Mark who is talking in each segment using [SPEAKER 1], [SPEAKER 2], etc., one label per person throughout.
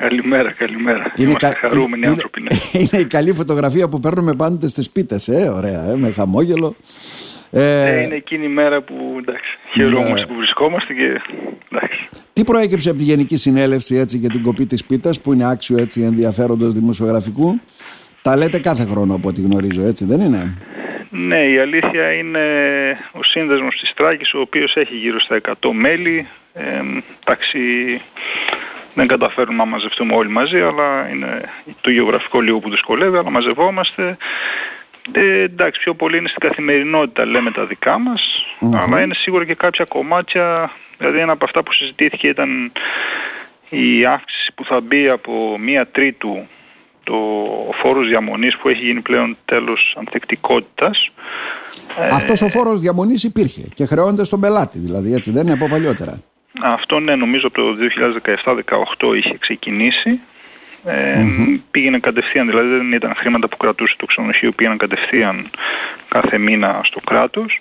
[SPEAKER 1] Καλημέρα, καλημέρα. Είναι Είμαστε κα... χαρούμενοι είναι, άνθρωποι. Ναι.
[SPEAKER 2] Είναι η καλή φωτογραφία που παίρνουμε πάντοτε στις πίτες, ε, ωραία, ε, με χαμόγελο.
[SPEAKER 1] Ε, ε, είναι εκείνη η μέρα που εντάξει, χαιρόμαστε ναι. που βρισκόμαστε και εντάξει.
[SPEAKER 2] Τι προέκυψε από τη Γενική Συνέλευση έτσι, για την κοπή της πίτας που είναι άξιο έτσι, ενδιαφέροντος δημοσιογραφικού; Τα λέτε κάθε χρόνο από ό,τι γνωρίζω, έτσι δεν είναι;
[SPEAKER 1] Ναι, η αλήθεια είναι ο σύνδεσμος της Τράκης, ο οποίος έχει γύρω στα 100 μέλη. Ε, εντάξει, δεν καταφέρουμε να μαζευτούμε όλοι μαζί, αλλά είναι το γεωγραφικό λίγο που δυσκολεύει, αλλά μαζευόμαστε. Ε, εντάξει, πιο πολύ είναι στην καθημερινότητα, λέμε τα δικά μας, αλλά είναι σίγουρα και κάποια κομμάτια, δηλαδή ένα από αυτά που συζητήθηκε ήταν η αύξηση που θα μπει από μία τρίτου το φόρος διαμονής που έχει γίνει πλέον τέλος ανθεκτικότητας.
[SPEAKER 2] Αυτός ο φόρος διαμονής υπήρχε και χρεώνεται στον πελάτη δηλαδή έτσι δεν είναι από παλιότερα.
[SPEAKER 1] Αυτό ναι νομίζω από το 2017-2018 είχε ξεκινήσει. Ε, Πήγαινε κατευθείαν, δηλαδή δεν ήταν χρήματα που κρατούσε το ξενοδοχείο, πήγαιναν κατευθείαν κάθε μήνα στο κράτος.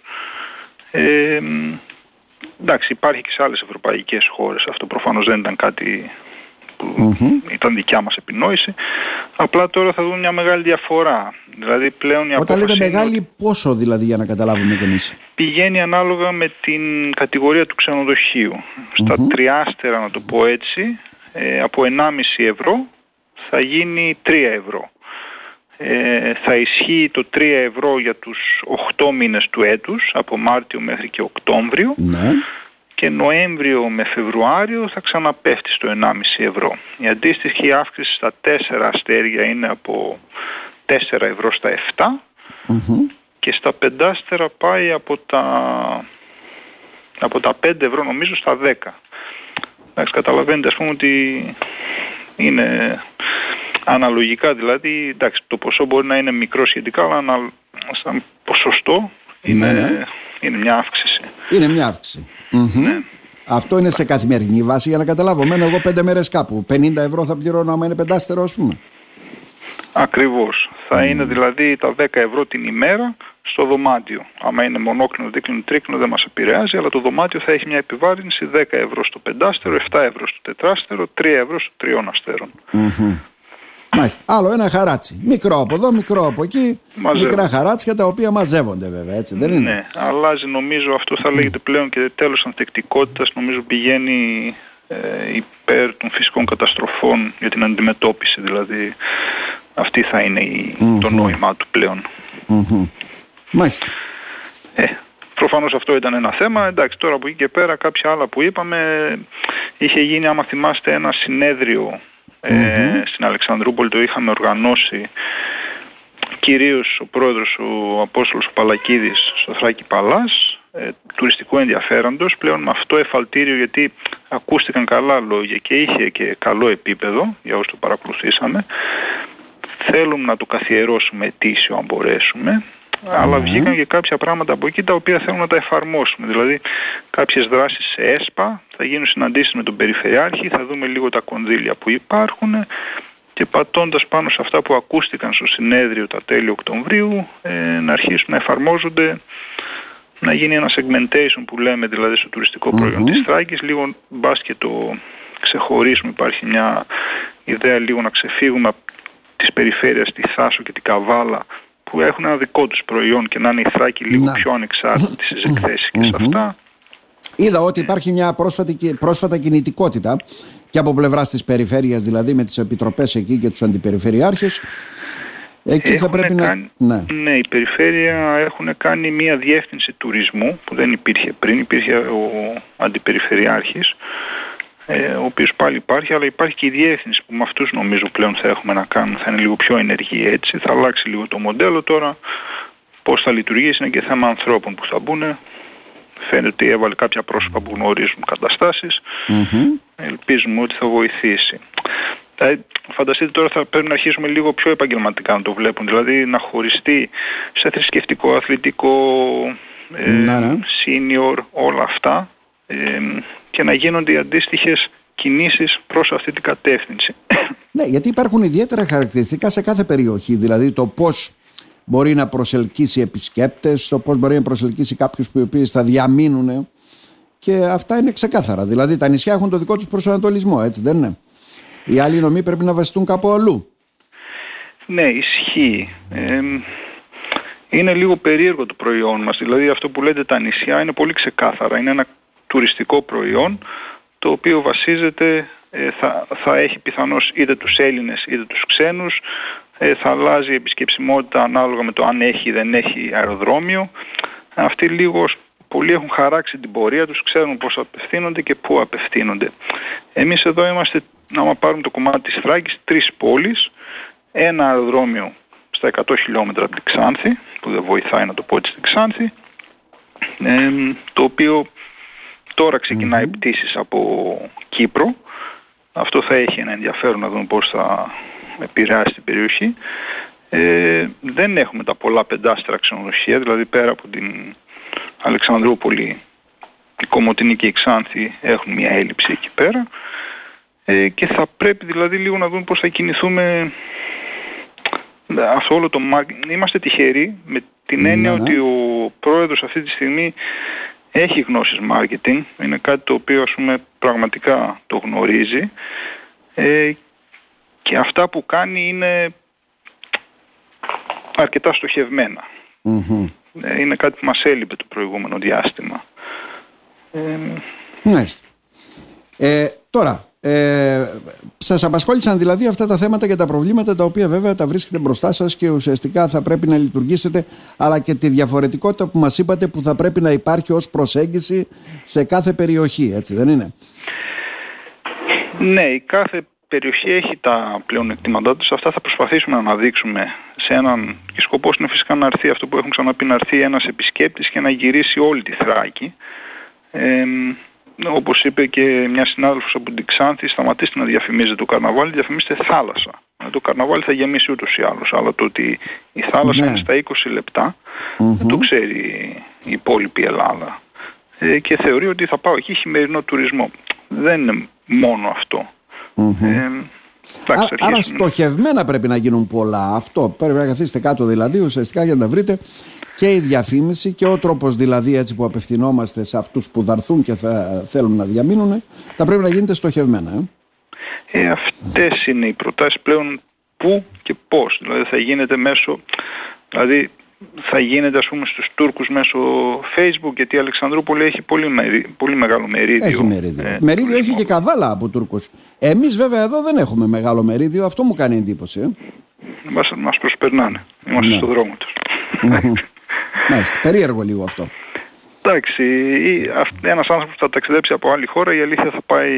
[SPEAKER 1] Ε, εντάξει, υπάρχει και σε άλλες ευρωπαϊκές χώρες. Αυτό προφανώς δεν ήταν κάτι που ήταν δικιά μας επινόηση. Απλά τώρα θα δούμε μια μεγάλη διαφορά. Δηλαδή πλέον η
[SPEAKER 2] Όταν λέτε μεγάλη πόσο δηλαδή για να καταλάβουμε και εμείς;
[SPEAKER 1] Πηγαίνει ανάλογα με την κατηγορία του ξενοδοχείου. Στα τριάστερα να το πω έτσι, ε, από 1,5 ευρώ θα γίνει 3 ευρώ. Ε, θα ισχύει το 3 ευρώ για τους 8 μήνες του έτους, από Μάρτιο μέχρι και Οκτώβριο.
[SPEAKER 2] Ναι
[SPEAKER 1] και Νοέμβριο με Φεβρουάριο θα ξαναπέφτει στο 1,5 ευρώ. Η αντίστοιχη αύξηση στα 4 αστέρια είναι από 4 ευρώ στα 7 και στα 5 άστερα πάει από τα, από τα 5 ευρώ νομίζω στα 10. Εντάξει, καταλαβαίνετε ας πούμε ότι είναι αναλογικά δηλαδή, εντάξει το ποσό μπορεί να είναι μικρό σχετικά αλλά σαν ποσοστό είναι, ναι, ναι. είναι μια αύξηση.
[SPEAKER 2] Είναι μια αύξηση. Ναι. Αυτό είναι σε καθημερινή βάση για να καταλάβω. Μένω εγώ πέντε μέρες κάπου. 50 ευρώ θα πληρώνω άμα είναι πεντάστερο ας πούμε.
[SPEAKER 1] Ακριβώς. Θα είναι δηλαδή τα 10 ευρώ την ημέρα στο δωμάτιο. Άμα είναι μονόκλινο, δίκλινο, τρίκλινο δεν μας επηρεάζει, αλλά το δωμάτιο θα έχει μια επιβάρυνση 10 ευρώ στο πεντάστερο, 7 ευρώ στο τετράστερο, 3 ευρώ στο τριών αστέρων.
[SPEAKER 2] Μάλιστα. Άλλο ένα χαράτσι. Μικρό από εδώ, μικρό από εκεί. Μικρά χαράτσια τα οποία μαζεύονται βέβαια, έτσι δεν είναι;
[SPEAKER 1] Ναι, αλλάζει νομίζω αυτό θα λέγεται πλέον και τέλος ανθεκτικότητας νομίζω πηγαίνει ε, υπέρ των φυσικών καταστροφών για την αντιμετώπιση. Δηλαδή αυτή θα είναι η, το νόημά του πλέον.
[SPEAKER 2] Μάλιστα.
[SPEAKER 1] Ε, προφανώς αυτό ήταν ένα θέμα. Εντάξει, τώρα από εκεί και πέρα κάποια άλλα που είπαμε είχε γίνει άμα θυμάστε ένα συνέδριο ε, στην Αλεξανδρούπολη το είχαμε οργανώσει κυρίως ο πρόεδρος ο Απόστολος ο Παλακίδης στο Θράκη Παλάς ε, τουριστικού ενδιαφέροντος. Πλέον με αυτό εφαλτήριο γιατί ακούστηκαν καλά λόγια και είχε και καλό επίπεδο για όσους το παρακολουθήσαμε θέλουμε να το καθιερώσουμε ετήσιο αν μπορέσουμε αλλά βγήκαν και κάποια πράγματα από εκεί τα οποία θέλουμε να τα εφαρμόσουμε. Δηλαδή κάποιες δράσεις σε ΕΣΠΑ, θα γίνουν συναντήσεις με τον Περιφερειάρχη, θα δούμε λίγο τα κονδύλια που υπάρχουν και πατώντας πάνω σε αυτά που ακούστηκαν στο συνέδριο τα τέλη Οκτωβρίου ε, να αρχίσουν να εφαρμόζονται να γίνει ένα segmentation που λέμε δηλαδή στο τουριστικό προϊόν της Θράκης. Λίγο μπας και το ξεχωρίσουμε. Υπάρχει μια ιδέα λίγο να ξεφύγουμε από τις περιφέρειες τη Θάσο και την Καβάλα που έχουν ένα δικό τους προϊόν και να είναι η Θράκη λίγο πιο ανεξάρτητη στις εκθέσεις και σε αυτά.
[SPEAKER 2] Είδα ότι υπάρχει μια πρόσφατη, πρόσφατα κινητικότητα και από πλευράς της περιφέρειας δηλαδή με τις επιτροπές εκεί και τους αντιπεριφερειάρχες. Εκεί θα πρέπει
[SPEAKER 1] κάνει, να... Ναι. ναι, η περιφέρεια έχουν κάνει μια διεύθυνση τουρισμού που δεν υπήρχε πριν, υπήρχε ο αντιπεριφερειάρχης ε, ο οποίος πάλι υπάρχει, αλλά υπάρχει και η διεύθυνση που με αυτούς νομίζω πλέον θα έχουμε να κάνουμε, θα είναι λίγο πιο ενεργή έτσι, θα αλλάξει λίγο το μοντέλο τώρα, πώς θα λειτουργήσει είναι και θέμα ανθρώπων που θα μπουν, φαίνεται ότι έβαλε κάποια πρόσωπα που γνωρίζουν καταστάσεις, ελπίζουμε ότι θα βοηθήσει. Ε, φανταστείτε τώρα θα πρέπει να αρχίσουμε λίγο πιο επαγγελματικά να το βλέπουν, δηλαδή να χωριστεί σε θρησκευτικό, αθλητικό, ε, ναι, ναι. senior, όλα αυτά, ε, και να γίνονται οι αντίστοιχες κινήσεις προς αυτή την κατεύθυνση.
[SPEAKER 2] Ναι, γιατί υπάρχουν ιδιαίτερα χαρακτηριστικά σε κάθε περιοχή, δηλαδή το πώς μπορεί να προσελκύσει επισκέπτες, το πώς μπορεί να προσελκύσει κάποιους που οι θα διαμείνουν και αυτά είναι ξεκάθαρα. Δηλαδή τα νησιά έχουν το δικό τους προσανατολισμό, έτσι δεν είναι; Οι άλλοι νομοί πρέπει να βασιστούν κάπου αλλού.
[SPEAKER 1] Ναι, ισχύει. είναι λίγο περίεργο το προϊόν μας. Δηλαδή αυτό που λέτε τα νησιά είναι πολύ ξεκάθαρα. Είναι ένα τουριστικό προϊόν το οποίο βασίζεται, ε, θα, θα έχει πιθανώς είτε τους Έλληνες είτε τους ξένους, ε, θα αλλάζει η επισκεψιμότητα ανάλογα με το αν έχει ή δεν έχει αεροδρόμιο. Αυτοί λίγο πολλοί έχουν χαράξει την πορεία τους, ξέρουν πώς απευθύνονται και πού απευθύνονται. Εμείς εδώ είμαστε, να πάρουμε το κομμάτι της Θράκης, τρεις πόλεις, ένα αεροδρόμιο στα 100 χιλιόμετρα από την Ξάνθη, που δεν βοηθάει να το πω έτσι στην Ξάνθη, ε, το οποίο τώρα ξεκινάει mm πτήσεις από Κύπρο. Αυτό θα έχει ένα ενδιαφέρον να δούμε πώς θα επηρεάσει την περιοχή. Ε, δεν έχουμε τα πολλά πεντάστερα ξενοδοχεία, δηλαδή πέρα από την Αλεξανδρούπολη, η Κομωτινή και η Ξάνθη έχουν μια έλλειψη εκεί πέρα ε, και θα πρέπει δηλαδή λίγο να δούμε πώς θα κινηθούμε αυτό όλο το Είμαστε τυχεροί με την έννοια ναι, ναι. ότι ο πρόεδρος αυτή τη στιγμή έχει γνώσεις marketing, είναι κάτι το οποίο ας πούμε πραγματικά το γνωρίζει. Ε, και αυτά που κάνει είναι αρκετά ε, είναι κάτι που μας έλειπε το προηγούμενο διάστημα.
[SPEAKER 2] Ε, ε, τώρα, ε, σας απασχόλησαν δηλαδή αυτά τα θέματα και τα προβλήματα τα οποία βέβαια τα βρίσκετε μπροστά σας και ουσιαστικά θα πρέπει να λειτουργήσετε αλλά και τη διαφορετικότητα που μας είπατε που θα πρέπει να υπάρχει ως προσέγγιση σε κάθε περιοχή, έτσι δεν είναι;
[SPEAKER 1] Ναι, η κάθε περιοχή έχει τα πλεονεκτήματά της. Αυτά θα προσπαθήσουμε να αναδείξουμε σε έναν... Και σκοπός είναι φυσικά να έρθει αυτό που έχουν ξαναπεί να έρθει ένας επισκέπτης και να γυρίσει όλη τη Θράκη. Ε, όπως είπε και μια συνάδελφος από την Ξάνθη, σταματήστε να διαφημίζετε το καρναβάλι, διαφημίστε θάλασσα. Ε, το καρναβάλι θα γεμίσει ούτως ή άλλως, αλλά το ότι η θάλασσα ναι. είναι στα 20 λεπτα δεν το ξέρει η υπόλοιπη Ελλάδα. Ε, και θεωρεί ότι θα πάω εκεί χειμερινό τουρισμό. Δεν είναι μόνο αυτό.
[SPEAKER 2] Ε, άρα στοχευμένα πρέπει να γίνουν πολλά. Αυτό πρέπει να καθίσετε κάτω δηλαδή ουσιαστικά για να τα βρείτε και η διαφήμιση και ο τρόπος δηλαδή έτσι που απευθυνόμαστε σε αυτούς που θα έρθουν και θα θέλουν να διαμείνουν θα πρέπει να γίνεται στοχευμένα.
[SPEAKER 1] Ε. Ε, αυτές είναι οι προτάσεις πλέον πού και πώς. Δηλαδή θα γίνεται μέσω, δηλαδή θα γίνεται ας πούμε στους Τούρκους μέσω Facebook γιατί η Αλεξανδρούπολη έχει πολύ, πολύ μεγάλο μερίδιο.
[SPEAKER 2] Έχει μερίδιο. Ε, μερίδιο έχει και καβάλα από Τούρκους. Εμείς βέβαια εδώ δεν έχουμε μεγάλο μερίδιο, αυτό μου κάνει εντύπωση. Ε.
[SPEAKER 1] Μας, μας προσπερνάνε, είμαστε ναι. στο δρόμο τους.
[SPEAKER 2] Μάλιστα, περίεργο λίγο αυτό.
[SPEAKER 1] Εντάξει, ένας άνθρωπος που θα ταξιδέψει από άλλη χώρα η αλήθεια θα πάει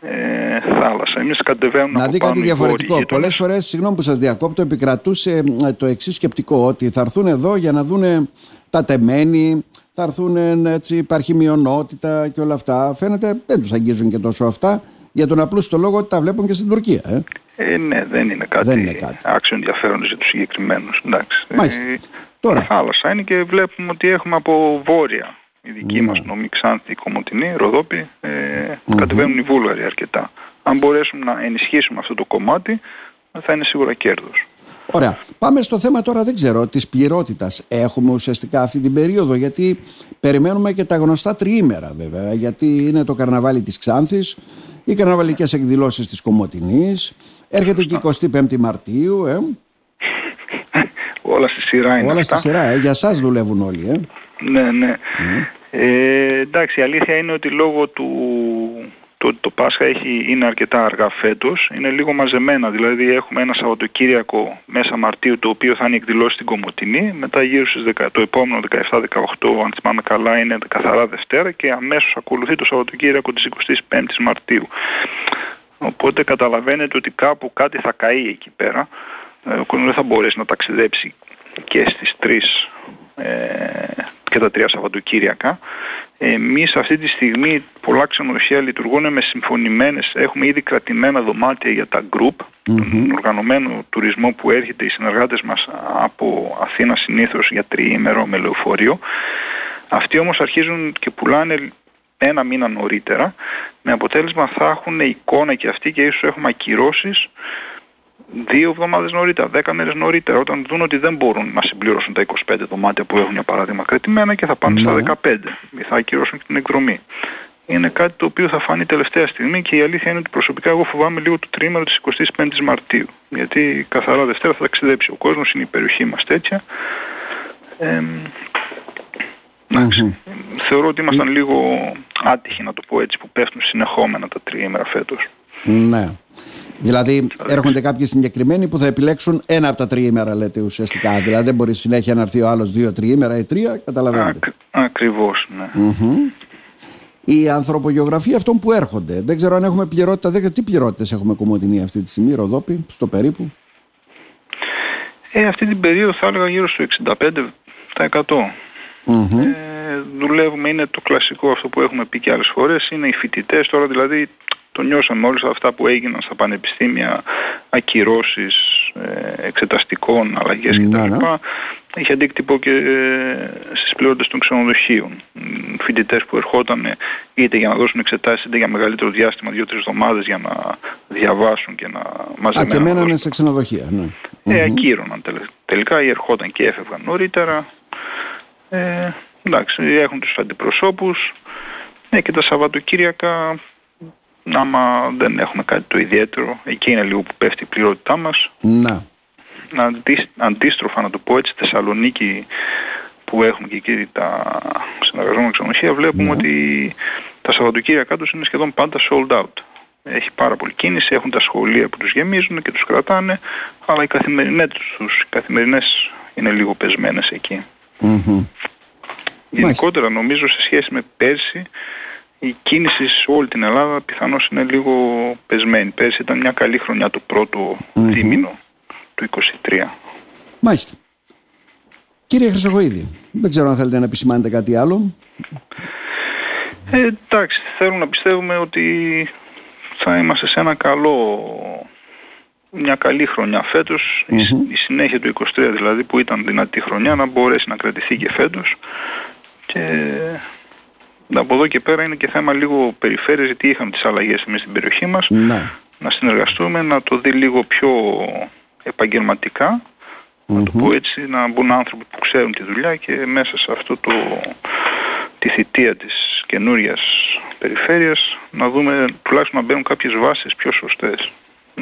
[SPEAKER 1] ε, θάλασσα. Εμείς κατεβαίνουμε
[SPEAKER 2] Να δει κάτι διαφορετικό. Πολλές φορές, συγγνώμη που σας διακόπτω, επικρατούσε ε, το εξής σκεπτικό ότι θα έρθουν εδώ για να δουν τα τεμένη, θα έρθουν έτσι, υπάρχει μειονότητα και όλα αυτά. Φαίνεται δεν τους αγγίζουν και τόσο αυτά για τον απλούστο λόγο ότι τα βλέπουν και στην Τουρκία. Ε.
[SPEAKER 1] Ε, ναι, δεν είναι κάτι, δεν είναι κάτι. άξιο ενδιαφέρον για τους συγκεκριμένους. Εντάξει.
[SPEAKER 2] Μάλιστα. Ε, Τώρα.
[SPEAKER 1] θάλασσα είναι και βλέπουμε ότι έχουμε από βόρεια η δική ναι. μας νομή Ξάνθη, Κομωτινή, Ροδόπη, ε, mm-hmm. κατεβαίνουν οι Βούλγαροι αρκετά. Αν μπορέσουμε να ενισχύσουμε αυτό το κομμάτι θα είναι σίγουρα κέρδος.
[SPEAKER 2] Ωραία. Πάμε στο θέμα τώρα, δεν ξέρω, της πληρότητας. Έχουμε ουσιαστικά αυτή την περίοδο, γιατί περιμένουμε και τα γνωστά τριήμερα βέβαια, γιατί είναι το καρναβάλι της Ξάνθης, οι καρναβαλικές εκδηλώσεις της Κομωτινής, έρχεται και η 25η Μαρτίου, ε.
[SPEAKER 1] Όλα στη σειρά είναι
[SPEAKER 2] Όλα στη σειρά, ε. για σας δουλεύουν όλοι. Ε.
[SPEAKER 1] Ναι, ναι. Ε, εντάξει, η αλήθεια είναι ότι λόγω του το, το Πάσχα έχει, είναι αρκετά αργά φέτος, είναι λίγο μαζεμένα, δηλαδή έχουμε ένα Σαββατοκύριακο μέσα Μαρτίου το οποίο θα είναι εκδηλώσει στην Κομωτινή, μετά γύρω στις 10, το επόμενο 17-18 αν θυμάμαι καλά είναι καθαρά Δευτέρα και αμέσως ακολουθεί το Σαββατοκύριακο της 25ης Μαρτίου. Οπότε καταλαβαίνετε ότι κάπου κάτι θα καεί εκεί πέρα ε, ο κόσμος δεν θα μπορέσει να ταξιδέψει και στις τρεις ε, και τα τρία Σαββατοκύριακα. Εμείς αυτή τη στιγμή πολλά ξενοδοχεία λειτουργούν με συμφωνημένες, έχουμε ήδη κρατημένα δωμάτια για τα group, τον οργανωμένο τουρισμό που έρχεται οι συνεργάτες μας από Αθήνα συνήθως για τριήμερο με λεωφορείο. Αυτοί όμως αρχίζουν και πουλάνε ένα μήνα νωρίτερα, με αποτέλεσμα θα έχουν εικόνα και αυτοί και ίσως έχουμε ακυρώσεις δύο εβδομάδες νωρίτερα, δέκα μέρες νωρίτερα, όταν δουν ότι δεν μπορούν να συμπληρώσουν τα 25 δωμάτια που έχουν για παράδειγμα κρατημένα και θα πάνε στα 15 ναι. ή θα ακυρώσουν την εκδρομή. είναι κάτι το οποίο θα φανεί τελευταία στιγμή και η αλήθεια είναι ότι προσωπικά εγώ φοβάμαι λίγο το τρίμερο της 25ης Μαρτίου. Γιατί καθαρά Δευτέρα θα ταξιδέψει ο κόσμος, είναι η περιοχή μας τέτοια. Ε, Θεωρώ ότι ήμασταν λίγο άτυχοι να το πω έτσι που πέφτουν συνεχόμενα τα τριήμερα φέτος.
[SPEAKER 2] Ναι. Δηλαδή έρχονται κάποιοι συγκεκριμένοι που θα επιλέξουν ένα από τα τριήμερα λέτε ουσιαστικά. Δηλαδή δεν μπορεί συνέχεια να έρθει ο άλλος δύο τριήμερα ή τρία, καταλαβαίνετε.
[SPEAKER 1] Α, ακριβώς, ναι.
[SPEAKER 2] Η ανθρωπογεωγραφία αυτών που έρχονται. Δεν ξέρω αν έχουμε πληρότητα. Δεν, τι πληρότητες έχουμε κομμωτινή αυτή τη στιγμή, Ροδόπη, στο περίπου.
[SPEAKER 1] Ε, αυτή την περίοδο θα έλεγα γύρω στο 65%. Ε, δουλεύουμε, είναι το κλασικό αυτό που έχουμε πει και άλλες φορές, είναι οι φοιτητές, τώρα δηλαδή το νιώσαμε όλες αυτά που έγιναν στα πανεπιστήμια, ακυρώσεις, ε, εξεταστικών, αλλαγές ναι, κτλ. Ναι. Είχε αντίκτυπο και ε, στις πληρότητες των ξενοδοχείων. Φοιτητές που ερχόταν είτε για να δώσουν εξετάσεις είτε για μεγαλύτερο διάστημα, δύο-τρεις εβδομάδες για να διαβάσουν και να μαζεμένουν.
[SPEAKER 2] Α, και μένανε σε ξενοδοχεία, ναι.
[SPEAKER 1] Ε, ακύρωναν τελικά ή ερχόταν και έφευγαν νωρίτερα. Ε, εντάξει, έχουν τους αντιπροσώπους ναι, και τα Σαββατοκύριακα άμα δεν έχουμε κάτι το ιδιαίτερο εκεί είναι λίγο που πέφτει η πληρότητά μας
[SPEAKER 2] να.
[SPEAKER 1] αντίστροφα να το πω έτσι Θεσσαλονίκη που έχουμε και εκεί τα συνεργαζόμενα ξενοδοχεία βλέπουμε ναι. ότι τα Σαββατοκύριακά τους είναι σχεδόν πάντα sold out έχει πάρα πολύ κίνηση, έχουν τα σχολεία που τους γεμίζουν και τους κρατάνε αλλά οι καθημερινές τους, οι καθημερινές είναι λίγο πεσμένες εκεί. Γενικότερα νομίζω σε σχέση με πέρσι η κίνηση σε όλη την Ελλάδα πιθανώς είναι λίγο πεσμένη. Πέρσι ήταν μια καλή χρονιά το πρώτο δίμηνο του 23.
[SPEAKER 2] Μάλιστα. Κύριε Χρυσογοίδη, δεν ξέρω αν θέλετε να επισημάνετε κάτι άλλο.
[SPEAKER 1] Ε, εντάξει, θέλω να πιστεύουμε ότι θα είμαστε σε ένα καλό, μια καλή χρονιά φέτος, η συνέχεια του 23 δηλαδή που ήταν δυνατή χρονιά να μπορέσει να κρατηθεί και φέτος και από εδώ και πέρα είναι και θέμα λίγο περιφέρειας γιατί είχαμε τις αλλαγές εμείς στην περιοχή μας
[SPEAKER 2] ναι.
[SPEAKER 1] να συνεργαστούμε, να το δει λίγο πιο επαγγελματικά να το πω έτσι, να μπουν άνθρωποι που ξέρουν τη δουλειά και μέσα σε αυτό το, τη θητεία της καινούριας περιφέρειας να δούμε τουλάχιστον να μπαίνουν κάποιες βάσεις πιο σωστές.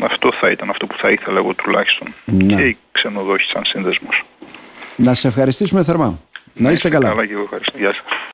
[SPEAKER 1] Αυτό θα ήταν αυτό που θα ήθελα εγώ τουλάχιστον ναι. και οι ξενοδόχοι σαν σύνδεσμος.
[SPEAKER 2] Να σε ευχαριστήσουμε θερμά. Να είστε καλά.
[SPEAKER 1] Καλά και εγώ ευχαριστώ. Γεια σας.